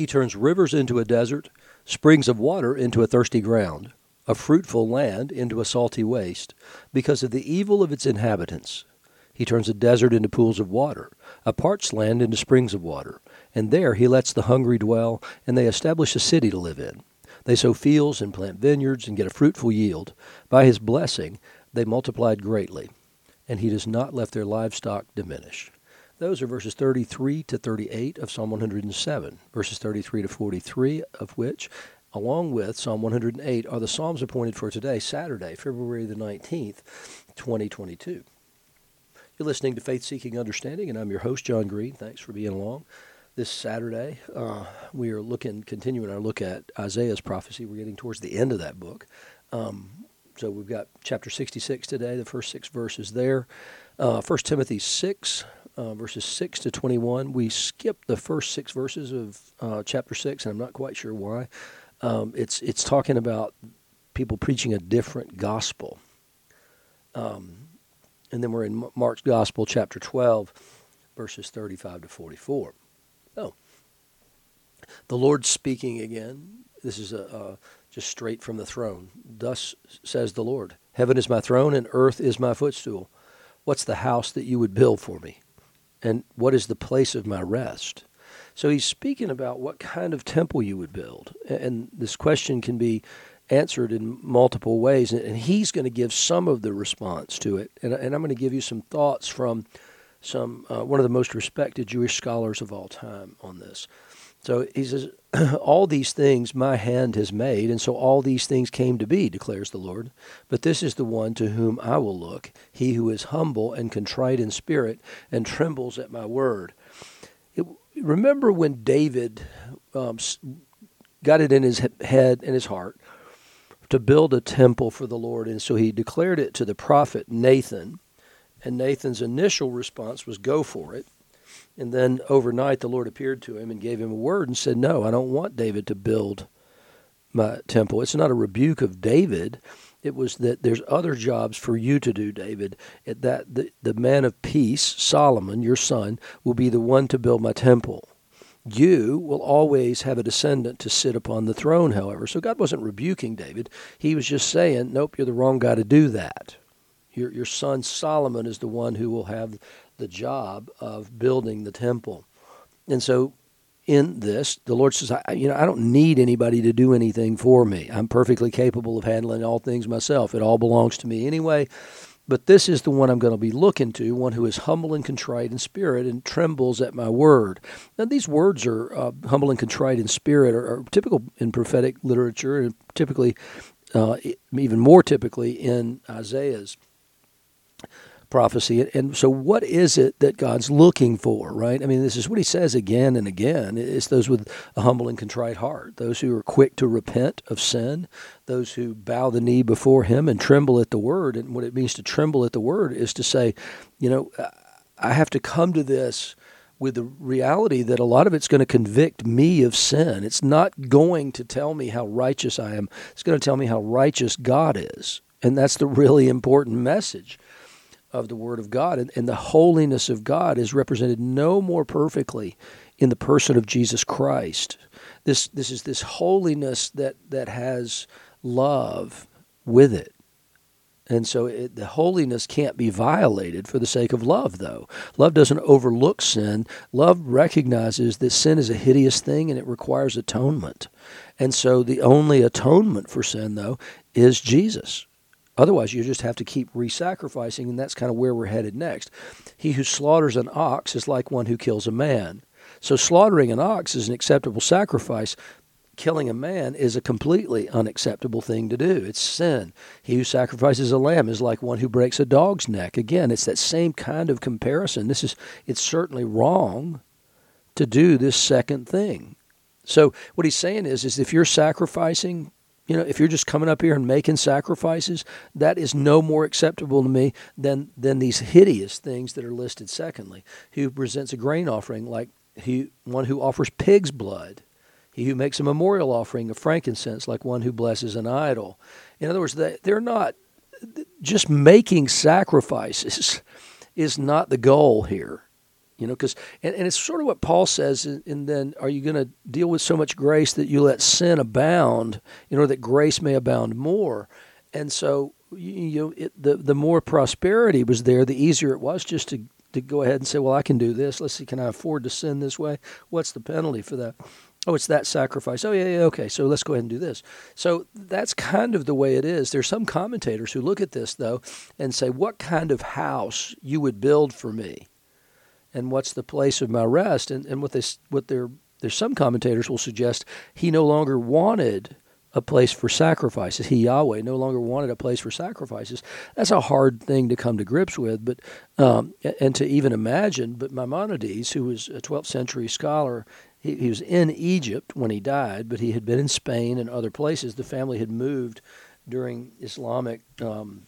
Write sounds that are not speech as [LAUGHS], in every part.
He turns rivers into a desert, springs of water into a thirsty ground, a fruitful land into a salty waste, because of the evil of its inhabitants. He turns a desert into pools of water, a parched land into springs of water, and there he lets the hungry dwell, and they establish a city to live in. They sow fields and plant vineyards and get a fruitful yield. By his blessing, they multiplied greatly, and he does not let their livestock diminish. Those are verses 33 to 38 of Psalm 107, verses 33 to 43 of which, along with Psalm 108, are the Psalms appointed for today, Saturday, February the 19th, 2022. You're listening to Faith Seeking Understanding, and I'm your host, John Green. Thanks for being along. This Saturday, uh, we are looking, continuing our look at Isaiah's prophecy. We're getting towards the end of that book. Um, so we've got chapter 66 today, the first six verses there. Uh, 1 Timothy 6, uh, verses 6 to 21. We skipped the first six verses of uh, chapter 6, and I'm not quite sure why. Um, it's, it's talking about people preaching a different gospel. Um, and then we're in Mark's Gospel, chapter 12, verses 35 to 44. Oh, the Lord speaking again. This is a, a, just straight from the throne. Thus says the Lord Heaven is my throne, and earth is my footstool. What's the house that you would build for me? And what is the place of my rest? So he's speaking about what kind of temple you would build. And this question can be answered in multiple ways. And he's going to give some of the response to it. And, I'm going to give you some thoughts from some uh, one of the most respected Jewish scholars of all time on this. So he says, [CLEARS THROAT] All these things my hand has made, and so all these things came to be, declares the Lord. But this is the one to whom I will look, he who is humble and contrite in spirit and trembles at my word. It, remember when David um, got it in his head and his heart to build a temple for the Lord, and so he declared it to the prophet Nathan. And Nathan's initial response was, Go for it. And then overnight, the Lord appeared to him and gave him a word and said, No, I don't want David to build my temple. It's not a rebuke of David. It was that there's other jobs for you to do, David. That the, the man of peace, Solomon, your son, will be the one to build my temple. You will always have a descendant to sit upon the throne, however. So God wasn't rebuking David. He was just saying, Nope, you're the wrong guy to do that. Your, your son Solomon is the one who will have the job of building the temple. And so in this, the Lord says, I, you know, I don't need anybody to do anything for me. I'm perfectly capable of handling all things myself. It all belongs to me anyway. But this is the one I'm going to be looking to, one who is humble and contrite in spirit and trembles at my word. Now, these words are uh, humble and contrite in spirit are, are, typical in prophetic literature and typically, uh, even more typically, in Isaiah's prophecy. And so, what is it that God's looking for, right? I mean, this is what he says again and again. It's those with a humble and contrite heart, those who are quick to repent of sin, those who bow the knee before him and tremble at the word. And what it means to tremble at the word is to say, you know, I have to come to this with the reality that a lot of it's going to convict me of sin. It's not going to tell me how righteous I am. It's going to tell me how righteous God is. And that's the really important message of the Word of God. And, and the holiness of God is represented no more perfectly in the person of Jesus Christ. This, this is this holiness that, that has love with it. And so it, the holiness can't be violated for the sake of love, though. Love doesn't overlook sin. Love recognizes that sin is a hideous thing and it requires atonement. And so the only atonement for sin, though, is Jesus. Otherwise, you just have to keep re sacrificing, and that's kind of where we're headed next. He who slaughters an ox is like one who kills a man. So, slaughtering an ox is an acceptable sacrifice. Killing a man is a completely unacceptable thing to do. It's sin. He who sacrifices a lamb is like one who breaks a dog's neck. Again, it's that same kind of comparison. This is it's certainly wrong to do this second thing. So what he's saying is is if you're sacrificing you know, if you're just coming up here and making sacrifices, that is no more acceptable to me than than these hideous things that are listed. Secondly, who presents a grain offering like he one who offers pig's blood, he who makes a memorial offering of frankincense like one who blesses an idol. In other words, they, they're not just making sacrifices [LAUGHS] is not the goal here You know, because and, and it's sort of what Paul says. And, then, are you going to deal with so much grace that you let sin abound, in order that grace may abound more? And so, you, you know, it, the the more prosperity was there, the easier it was just to to go ahead and say, well, I can do this. Let's see, can I afford to sin this way? What's the penalty for that? Oh, it's that sacrifice. Oh, yeah, yeah, okay. So let's go ahead and do this. So that's kind of the way it is. There's some commentators who look at this, though, and say, what kind of house you would build for me? And what's the place of my rest? And, and what, they, what they're, there's some commentators will suggest he no longer wanted a place for sacrifices. He, Yahweh, no longer wanted a place for sacrifices. That's a hard thing to come to grips with, but um, and to even imagine. But Maimonides, who was a 12th century scholar, he, he was in Egypt when he died, but he had been in Spain and other places. The family had moved during Islamic um,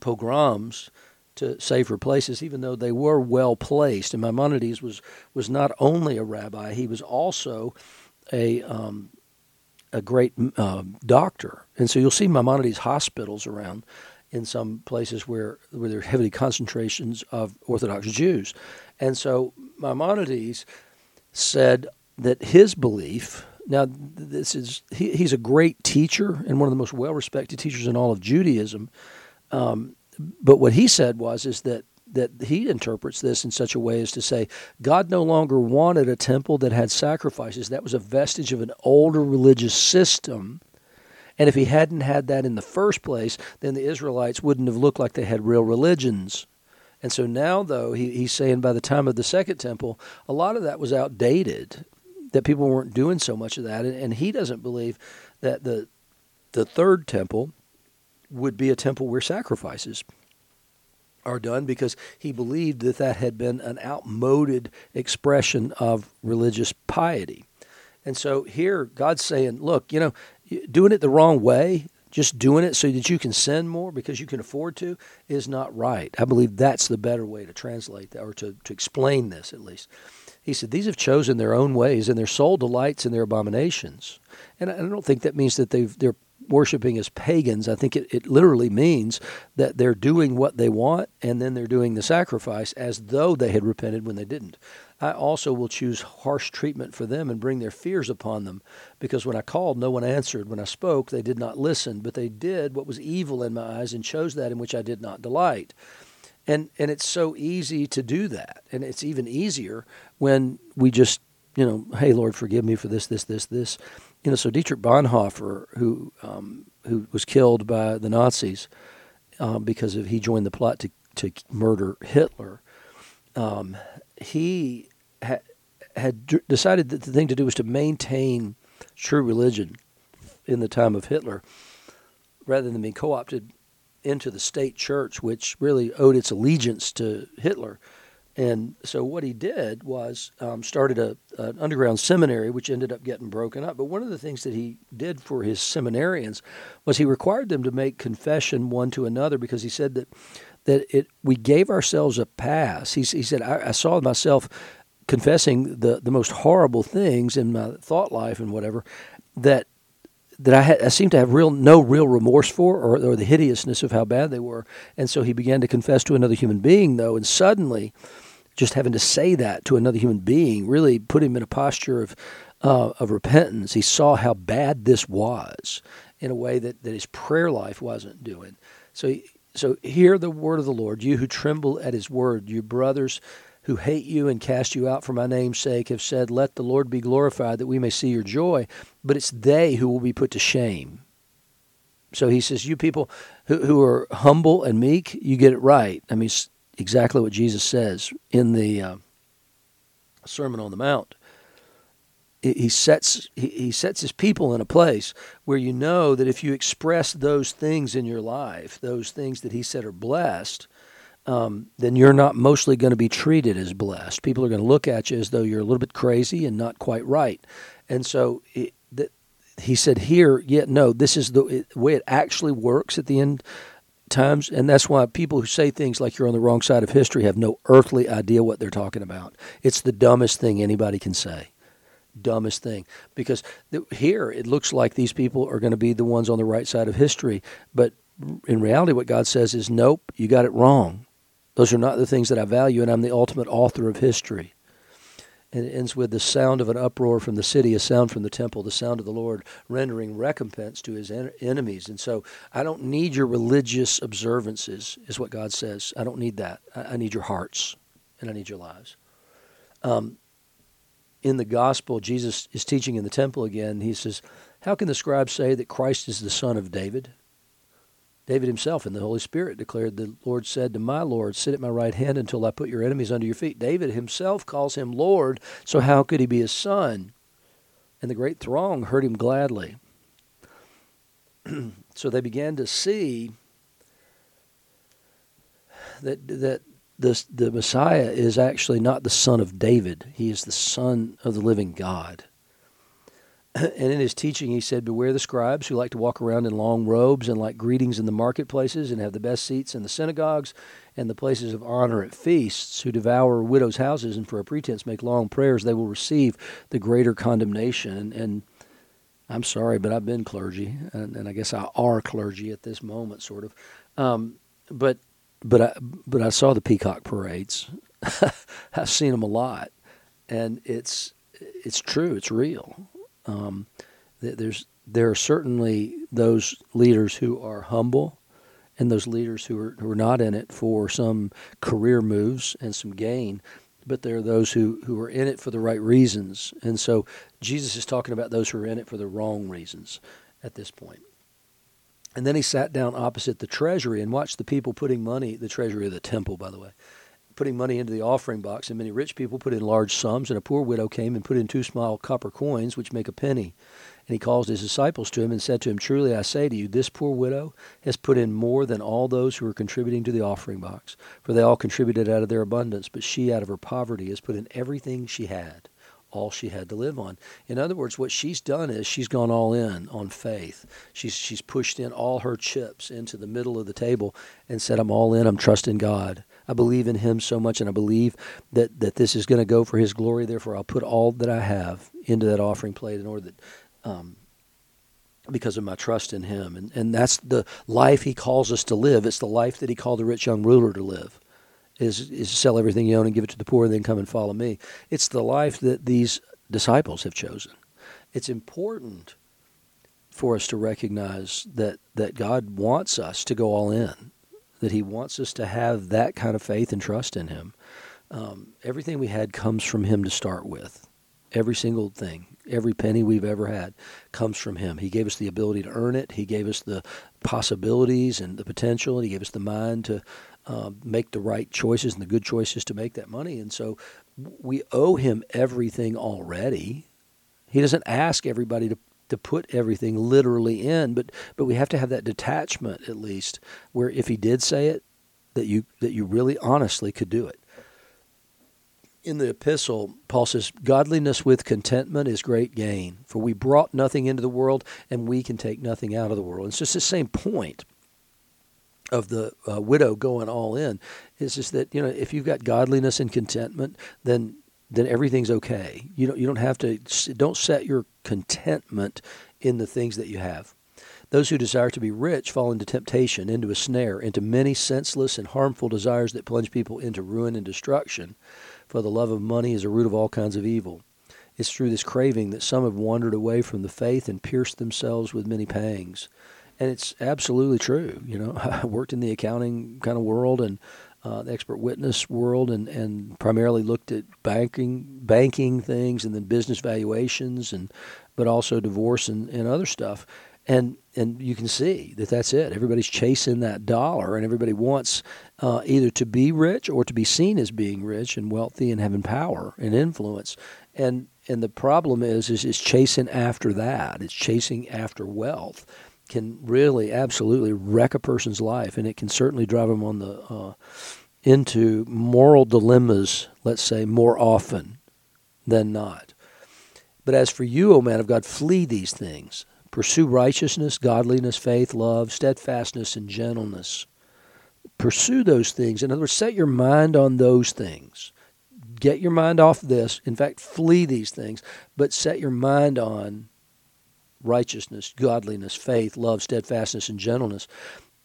pogroms to safer places, even though they were well placed. And Maimonides was was not only a rabbi; he was also a um, a great uh, doctor. And so you'll see Maimonides hospitals around in some places where where there are heavy concentrations of Orthodox Jews. And so Maimonides said that his belief now this is he, he's a great teacher and one of the most well respected teachers in all of Judaism. Um, but what he said was is that that he interprets this in such a way as to say God no longer wanted a temple that had sacrifices. That was a vestige of an older religious system. And if he hadn't had that in the first place, then the Israelites wouldn't have looked like they had real religions. And so now, though, he, he's saying by the time of the second temple, a lot of that was outdated, that people weren't doing so much of that. And, and he doesn't believe that the, the third temple would be a temple where sacrifices are done because he believed that that had been an outmoded expression of religious piety. And so here, God's saying, look, you know, doing it the wrong way, just doing it so that you can sin more because you can afford to, is not right. I believe that's the better way to translate that or to, to explain this at least. He said, These have chosen their own ways, and their soul delights in their abominations. And I don't think that means that they've, they're worshiping as pagans. I think it, it literally means that they're doing what they want and then they're doing the sacrifice as though they had repented when they didn't. I also will choose harsh treatment for them and bring their fears upon them, because when I called, no one answered. When I spoke, they did not listen, but they did what was evil in my eyes and chose that in which I did not delight. And and it's so easy to do that, and it's even easier when we just you know, hey Lord, forgive me for this, this, this, this you know, so Dietrich Bonhoeffer, who um, who was killed by the Nazis um, because of he joined the plot to to murder Hitler, um, he ha- had d- decided that the thing to do was to maintain true religion in the time of Hitler, rather than being co-opted into the state church, which really owed its allegiance to Hitler. And so what he did was um, started a, an underground seminary, which ended up getting broken up. But one of the things that he did for his seminarians was he required them to make confession one to another because he said that that it we gave ourselves a pass. He, he said I, I saw myself confessing the the most horrible things in my thought life and whatever that that I, had, I seemed to have real no real remorse for, or, or the hideousness of how bad they were. And so he began to confess to another human being, though, and suddenly just having to say that to another human being really put him in a posture of uh, of repentance. He saw how bad this was in a way that, that his prayer life wasn't doing. So so hear the word of the Lord, you who tremble at his word, you brothers who hate you and cast you out for my name's sake have said, Let the Lord be glorified that we may see your joy. But it's they who will be put to shame. So he says, You people who, who are humble and meek, you get it right. I mean, exactly what Jesus says in the uh, Sermon on the Mount. He sets he sets his people in a place where you know that if you express those things in your life, those things that he said are blessed, um, then you're not mostly going to be treated as blessed. People are going to look at you as though you're a little bit crazy and not quite right. And so it, he said here, yet yeah, no, this is the way it actually works at the end times, and that's why people who say things like you're on the wrong side of history have no earthly idea what they're talking about. It's the dumbest thing anybody can say. Dumbest thing. Because here it looks like these people are going to be the ones on the right side of history, but in reality, what God says is, nope, you got it wrong. Those are not the things that I value, and I'm the ultimate author of history. And it ends with the sound of an uproar from the city, a sound from the temple, the sound of the Lord rendering recompense to his en- enemies. And so I don't need your religious observances, is what God says. I don't need that. I, I need your hearts and I need your lives. Um, in the gospel, Jesus is teaching in the temple again. He says, How can the scribes say that Christ is the son of David? David himself in the Holy Spirit declared, The Lord said to my Lord, Sit at my right hand until I put your enemies under your feet. David himself calls him Lord, so how could he be his son? And the great throng heard him gladly. [CLEARS THROAT] so they began to see that, that the, the Messiah is actually not the son of David, he is the son of the living God. [COUGHS] and in his teaching, he said, Beware the scribes who like to walk around in long robes and like greetings in the marketplaces and have the best seats in the synagogues and the places of honor at feasts, who devour widows' houses and for a pretense make long prayers. They will receive the greater condemnation. And, and I'm sorry, but I've been clergy, and, and, I guess I are clergy at this moment, sort of. Um, but but I but I saw the peacock parades. [LAUGHS] I've seen them a lot, and it's it's true. It's real. Um, there's there are certainly those leaders who are humble, and those leaders who are who are not in it for some career moves and some gain, but there are those who who are in it for the right reasons. And so Jesus is talking about those who are in it for the wrong reasons at this point. And then he sat down opposite the treasury and watched the people putting money, the treasury of the temple, by the way, putting money into the offering box, and many rich people put in large sums, and a poor widow came and put in two small copper coins, which make a penny. And he called his disciples to him and said to him, Truly I say to you, this poor widow has put in more than all those who are contributing to the offering box, for they all contributed out of their abundance, but she out of her poverty has put in everything she had all she had to live on. In other words, what she's done is she's gone all in on faith. She's she's pushed in all her chips into the middle of the table and said, "I'm all in. I'm trusting God. I believe in Him so much, and I believe that that this is going to go for His glory. Therefore, I'll put all that I have into that offering plate in order that." Um, because of my trust in him and, and that's the life he calls us to live it's the life that he called the rich young ruler to live is is sell everything you own and give it to the poor and then come and follow me it's the life that these disciples have chosen it's important for us to recognize that that God wants us to go all in that He wants us to have that kind of faith and trust in Him. Um, everything we had comes from Him to start with. Every single thing, every penny we've ever had comes from Him. He gave us the ability to earn it. He gave us the possibilities and the potential. He gave us the mind to uh, make the right choices and the good choices to make that money. And so we owe Him everything already. He doesn't ask everybody to to put everything literally in, but but we have to have that detachment at least, where if he did say it, that you that you really honestly could do it. In the epistle, Paul says, Godliness with contentment is great gain, for we brought nothing into the world, and we can take nothing out of the world. And It's just the same point of the uh, widow going all in. is just that, you know, if you've got godliness and contentment, then then everything's okay. You don't you don't have to don't set your contentment in the things that you have. Those who desire to be rich fall into temptation, into a snare, into many senseless and harmful desires that plunge people into ruin and destruction. For the love of money is a root of all kinds of evil. It's through this craving that some have wandered away from the faith and pierced themselves with many pangs. And it's absolutely true. You know, [LAUGHS] I worked in the accounting kind of world and uh, the expert witness world and, and primarily looked at banking banking things and then business valuations and but also divorce and, and other stuff. And and you can see that that's it. Everybody's chasing that dollar and everybody wants uh, either to be rich or to be seen as being rich and wealthy and having power and influence. And and the problem is is is chasing after that. It's chasing after wealth can really absolutely wreck a person's life, and it can certainly drive them on the uh, into moral dilemmas. Let's say more often than not. But as for you, O man of God, flee these things. Pursue righteousness, godliness, faith, love, steadfastness, and gentleness. Pursue those things. In other words, set your mind on those things. Get your mind off this. In fact, flee these things, but set your mind on righteousness, godliness, faith, love, steadfastness, and gentleness.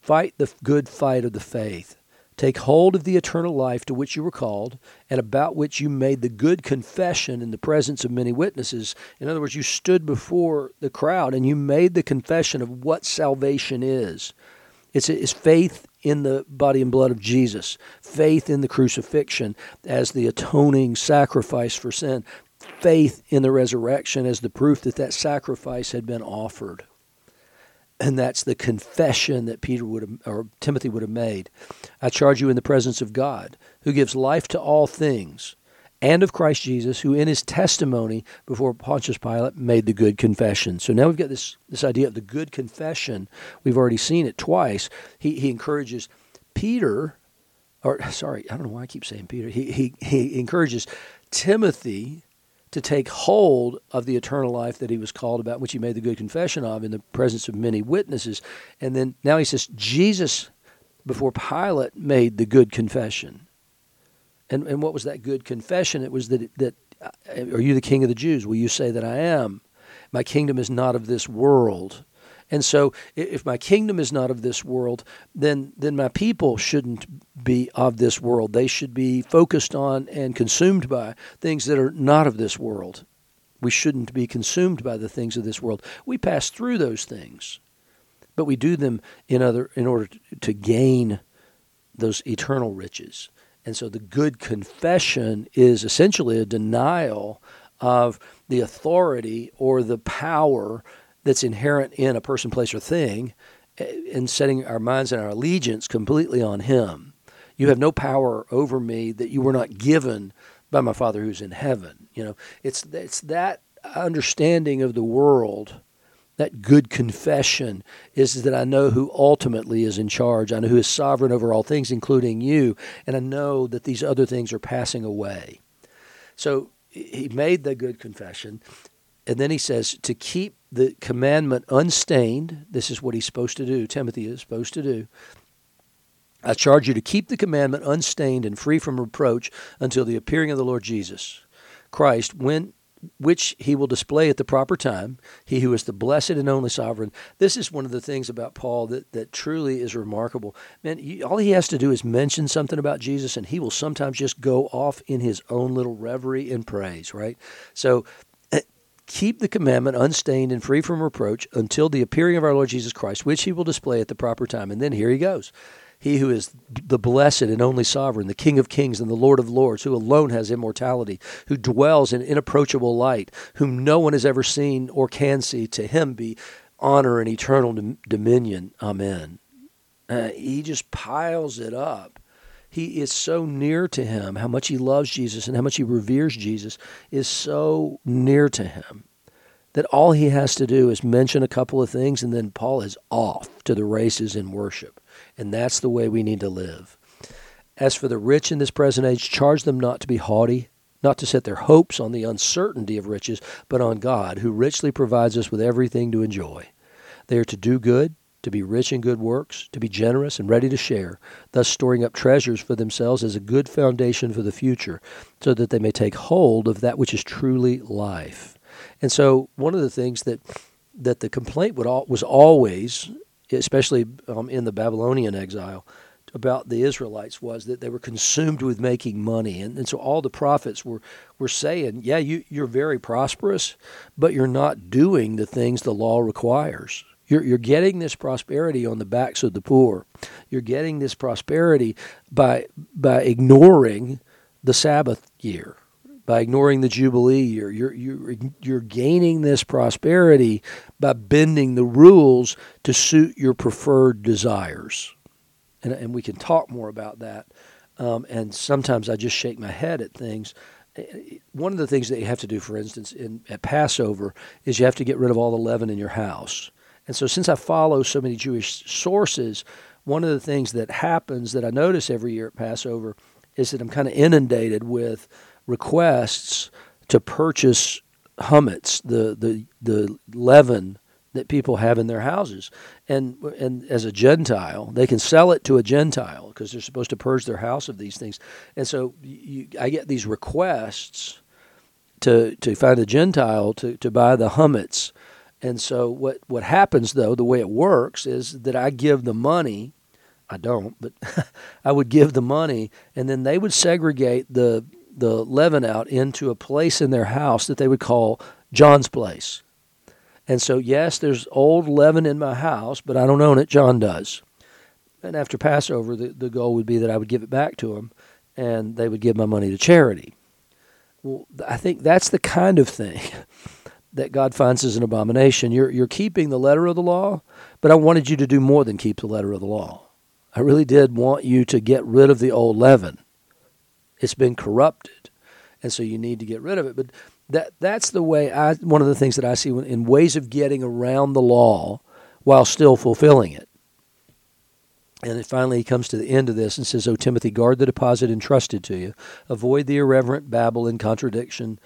Fight the good fight of the faith. Take hold of the eternal life to which you were called, and about which you made the good confession in the presence of many witnesses. In other words, you stood before the crowd and you made the confession of what salvation is. It's, it's faith in the body and blood of Jesus, faith in the crucifixion as the atoning sacrifice for sin, faith in the resurrection as the proof that that sacrifice had been offered and that's the confession that Peter would have, or Timothy would have made. I charge you in the presence of God, who gives life to all things, and of Christ Jesus, who in his testimony before Pontius Pilate made the good confession. So now we've got this, this idea of the good confession. We've already seen it twice. He, he encourages Peter, or sorry, I don't know why I keep saying Peter. He, he, he encourages Timothy to take hold of the eternal life that he was called about, which he made the good confession of in the presence of many witnesses. And then now he says, Jesus, before Pilate, made the good confession. And, and what was that good confession? It was that, that, are you the king of the Jews? Will you say that I am? My kingdom is not of this world. And so, if my kingdom is not of this world, then then my people shouldn't be of this world. They should be focused on and consumed by things that are not of this world. We shouldn't be consumed by the things of this world. We pass through those things, but we do them in other in order to gain those eternal riches. And so, the good confession is essentially a denial of the authority or the power that's inherent in a person, place, or thing, and eh, setting our minds and our allegiance completely on Him. You have no power over me that you were not given by my Father who's in heaven. You know, it's it's that understanding of the world, that good confession, is that I know who ultimately is in charge. I know who is sovereign over all things, including you, and I know that these other things are passing away. So he made the good confession, and then he says to keep the commandment unstained. This is what he's supposed to do, Timothy is supposed to do. I charge you to keep the commandment unstained and free from reproach until the appearing of the Lord Jesus Christ, when which he will display at the proper time, he who is the blessed and only sovereign. This is one of the things about Paul that, that truly is remarkable. Man, all he has to do is mention something about Jesus, and he will sometimes just go off in his own little reverie and praise, right? So keep the commandment unstained and free from reproach until the appearing of our Lord Jesus Christ, which he will display at the proper time. And then here he goes. He who is the blessed and only sovereign, the King of kings and the Lord of lords, who alone has immortality, who dwells in inapproachable light, whom no one has ever seen or can see, to him be honor and eternal dominion. Amen. Uh, he just piles it up he is so near to him. How much he loves Jesus and how much he reveres Jesus is so near to him that all he has to do is mention a couple of things and then Paul is off to the races in worship. And that's the way we need to live. As for the rich in this present age, charge them not to be haughty, not to set their hopes on the uncertainty of riches, but on God, who richly provides us with everything to enjoy. They are to do good, to be rich in good works, to be generous and ready to share, thus storing up treasures for themselves as a good foundation for the future, so that they may take hold of that which is truly life. And so, one of the things that that the complaint would all, was always, especially um, in the Babylonian exile, about the Israelites was that they were consumed with making money. And, and so all the prophets were, were saying, yeah, you, you're very prosperous, but you're not doing the things the law requires. You're, you're getting this prosperity on the backs of the poor. You're getting this prosperity by, by ignoring the Sabbath year, by ignoring the Jubilee year. You're, you're, you're gaining this prosperity by bending the rules to suit your preferred desires. And, and we can talk more about that. Um, and sometimes I just shake my head at things one of the things that you have to do, for instance, in, at Passover, is you have to get rid of all the leaven in your house. And so, since I follow so many Jewish sources, one of the things that happens that I notice every year at Passover is that I'm kind of inundated with requests to purchase chametz, the, the, the leaven that people have in their houses. And, and as a Gentile, they can sell it to a Gentile because they're supposed to purge their house of these things. And so you, I get these requests to, to find a Gentile to, to buy the chametz and so what what happens though, the way it works is that I give the money I don't, but [LAUGHS] I would give the money, and then they would segregate the the leaven out into a place in their house that they would call John's place. And so, yes, there's old leaven in my house, but I don't own it. John does. And after Passover, the, the goal would be that I would give it back to them, and they would give my money to charity. Well, I think that's the kind of thing [LAUGHS] that God finds as an abomination. You're, you're keeping the letter of the law, but I wanted you to do more than keep the letter of the law. I really did want you to get rid of the old leaven. It's been corrupted, and so you need to get rid of it. But that that's the way I. One of the things that I see in ways of getting around the law while still fulfilling it. And it finally he comes to the end of this and says, "O Timothy, guard the deposit entrusted to you. Avoid the irreverent babble and contradiction."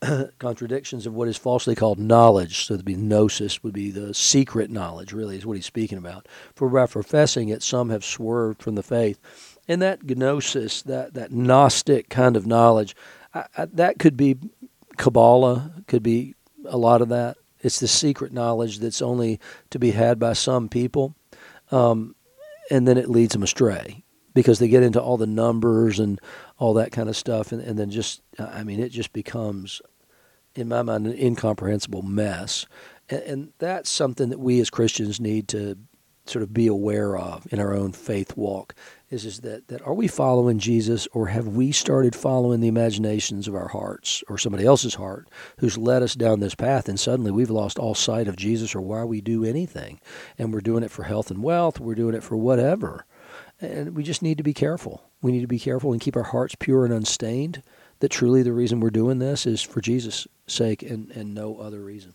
[CLEARS THROAT] contradictions of what is falsely called knowledge. So, to be gnosis would be the secret knowledge, really, is what he's speaking about. For by professing it, some have swerved from the faith. And that gnosis, that, that Gnostic kind of knowledge, I, I, that could be Kabbalah, could be a lot of that. It's the secret knowledge that's only to be had by some people. Um, and then it leads them astray because they get into all the numbers and all that kind of stuff. And, and then just, I mean, it just becomes, in my mind, an incomprehensible mess. And, and that's something that we as Christians need to sort of be aware of in our own faith walk is, is that, that are we following Jesus or have we started following the imaginations of our hearts or somebody else's heart who's led us down this path and suddenly we've lost all sight of Jesus or why we do anything and we're doing it for health and wealth we're doing it for whatever and we just need to be careful. We need to be careful and keep our hearts pure and unstained that truly the reason we're doing this is for Jesus sake and, and no other reason